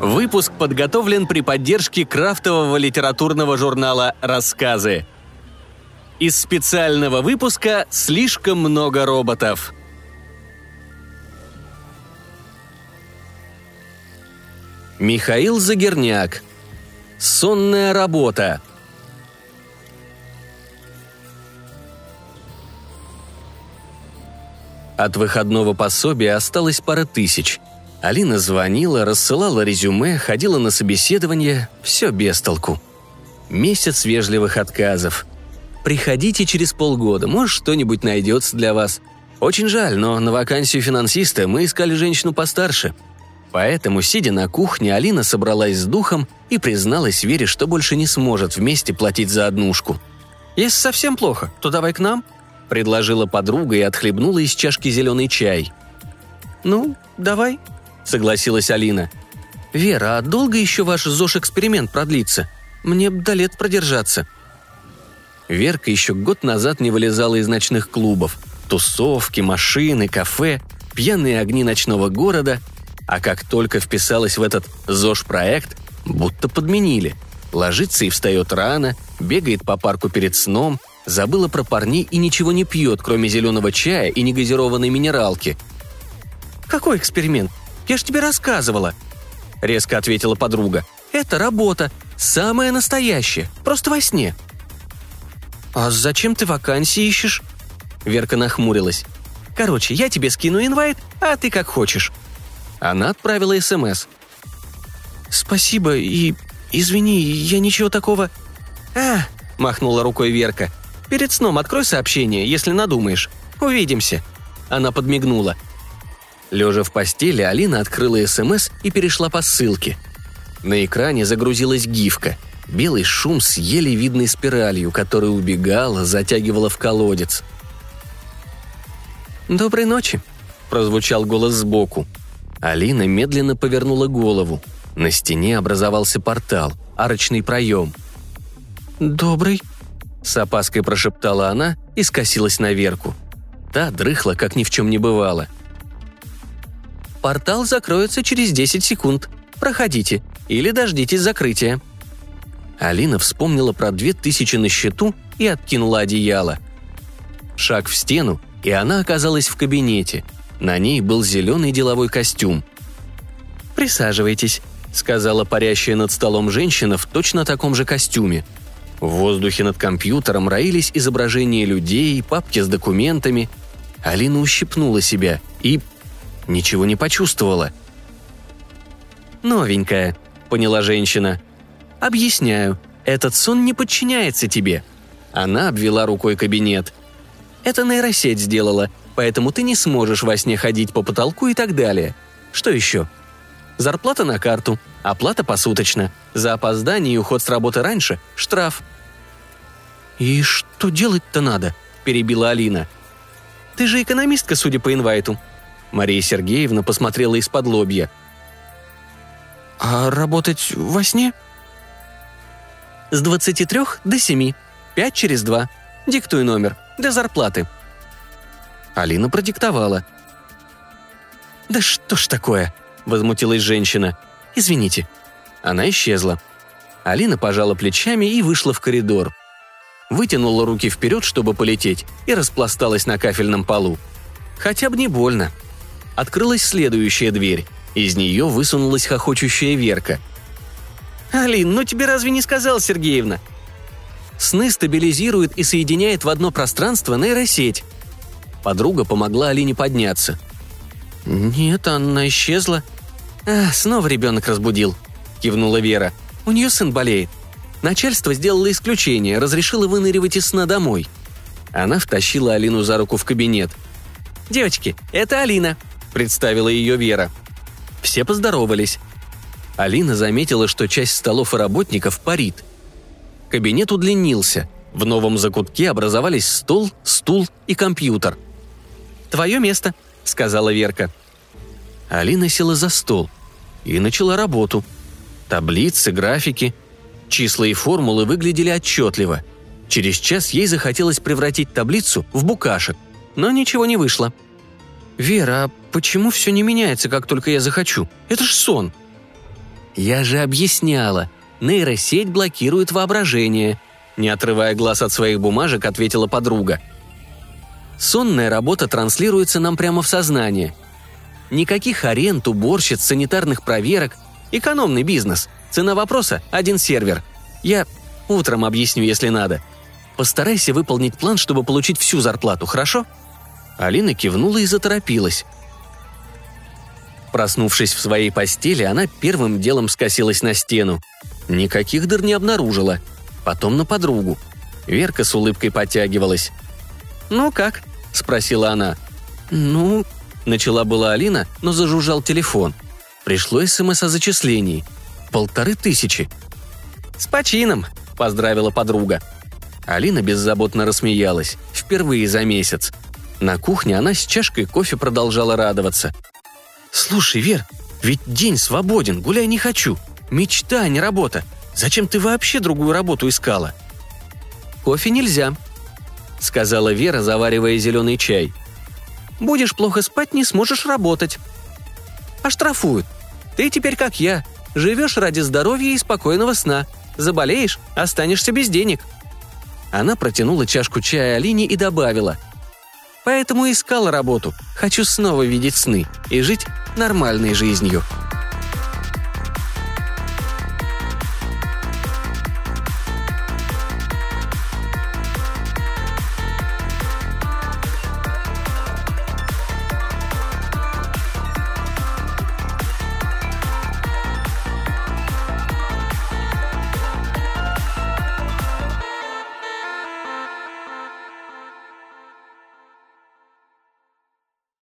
Выпуск подготовлен при поддержке крафтового литературного журнала «Рассказы». Из специального выпуска «Слишком много роботов». Михаил Загерняк. Сонная работа. От выходного пособия осталось пара тысяч. Алина звонила, рассылала резюме, ходила на собеседование. Все без толку. Месяц вежливых отказов. Приходите через полгода, может, что-нибудь найдется для вас. Очень жаль, но на вакансию финансиста мы искали женщину постарше – Поэтому, сидя на кухне, Алина собралась с духом и призналась Вере, что больше не сможет вместе платить за однушку. «Если совсем плохо, то давай к нам», – предложила подруга и отхлебнула из чашки зеленый чай. «Ну, давай», – согласилась Алина. «Вера, а долго еще ваш ЗОЖ-эксперимент продлится? Мне б до лет продержаться». Верка еще год назад не вылезала из ночных клубов. Тусовки, машины, кафе, пьяные огни ночного города – а как только вписалась в этот ЗОЖ-проект, будто подменили. Ложится и встает рано, бегает по парку перед сном, забыла про парней и ничего не пьет, кроме зеленого чая и негазированной минералки. «Какой эксперимент? Я ж тебе рассказывала!» — резко ответила подруга. «Это работа. Самая настоящая. Просто во сне». «А зачем ты вакансии ищешь?» Верка нахмурилась. «Короче, я тебе скину инвайт, а ты как хочешь. Она отправила СМС. «Спасибо и... извини, я ничего такого...» «А!» – махнула рукой Верка. «Перед сном открой сообщение, если надумаешь. Увидимся». Она подмигнула. Лежа в постели, Алина открыла СМС и перешла по ссылке. На экране загрузилась гифка. Белый шум с еле видной спиралью, которая убегала, затягивала в колодец. «Доброй ночи», – прозвучал голос сбоку. Алина медленно повернула голову. На стене образовался портал, арочный проем. «Добрый», — с опаской прошептала она и скосилась на Верку. Та дрыхла, как ни в чем не бывало. «Портал закроется через 10 секунд. Проходите или дождитесь закрытия». Алина вспомнила про две тысячи на счету и откинула одеяло. Шаг в стену, и она оказалась в кабинете — на ней был зеленый деловой костюм. «Присаживайтесь», — сказала парящая над столом женщина в точно таком же костюме. В воздухе над компьютером роились изображения людей, папки с документами. Алина ущипнула себя и... ничего не почувствовала. «Новенькая», — поняла женщина. «Объясняю. Этот сон не подчиняется тебе». Она обвела рукой кабинет. «Это нейросеть сделала поэтому ты не сможешь во сне ходить по потолку и так далее. Что еще? Зарплата на карту, оплата посуточно. За опоздание и уход с работы раньше – штраф. «И что делать-то надо?» – перебила Алина. «Ты же экономистка, судя по инвайту». Мария Сергеевна посмотрела из-под лобья. «А работать во сне?» «С 23 до 7. Пять через два. Диктуй номер. Для зарплаты», Алина продиктовала. «Да что ж такое?» – возмутилась женщина. «Извините». Она исчезла. Алина пожала плечами и вышла в коридор. Вытянула руки вперед, чтобы полететь, и распласталась на кафельном полу. Хотя бы не больно. Открылась следующая дверь. Из нее высунулась хохочущая Верка. «Алин, ну тебе разве не сказал Сергеевна?» Сны стабилизирует и соединяет в одно пространство нейросеть. Подруга помогла Алине подняться. «Нет, она исчезла». «А, снова ребенок разбудил», – кивнула Вера. «У нее сын болеет. Начальство сделало исключение, разрешило выныривать из сна домой». Она втащила Алину за руку в кабинет. «Девочки, это Алина», – представила ее Вера. Все поздоровались. Алина заметила, что часть столов и работников парит. Кабинет удлинился. В новом закутке образовались стол, стул и компьютер – Твое место», — сказала Верка. Алина села за стол и начала работу. Таблицы, графики, числа и формулы выглядели отчетливо. Через час ей захотелось превратить таблицу в букашек, но ничего не вышло. «Вера, а почему все не меняется, как только я захочу? Это ж сон!» Я же объясняла. Нейросеть блокирует воображение. Не отрывая глаз от своих бумажек, ответила подруга. Сонная работа транслируется нам прямо в сознание. Никаких аренд, уборщиц, санитарных проверок. Экономный бизнес. Цена вопроса – один сервер. Я утром объясню, если надо. Постарайся выполнить план, чтобы получить всю зарплату, хорошо?» Алина кивнула и заторопилась. Проснувшись в своей постели, она первым делом скосилась на стену. Никаких дыр не обнаружила. Потом на подругу. Верка с улыбкой подтягивалась. «Ну как?» – спросила она. «Ну...» – начала была Алина, но зажужжал телефон. Пришло СМС о зачислении. Полторы тысячи. «С почином!» – поздравила подруга. Алина беззаботно рассмеялась. Впервые за месяц. На кухне она с чашкой кофе продолжала радоваться. «Слушай, Вер, ведь день свободен, гуляй не хочу. Мечта, а не работа. Зачем ты вообще другую работу искала?» «Кофе нельзя», — сказала Вера, заваривая зеленый чай. «Будешь плохо спать, не сможешь работать». «Оштрафуют. Ты теперь как я. Живешь ради здоровья и спокойного сна. Заболеешь – останешься без денег». Она протянула чашку чая Алине и добавила. «Поэтому искала работу. Хочу снова видеть сны и жить нормальной жизнью».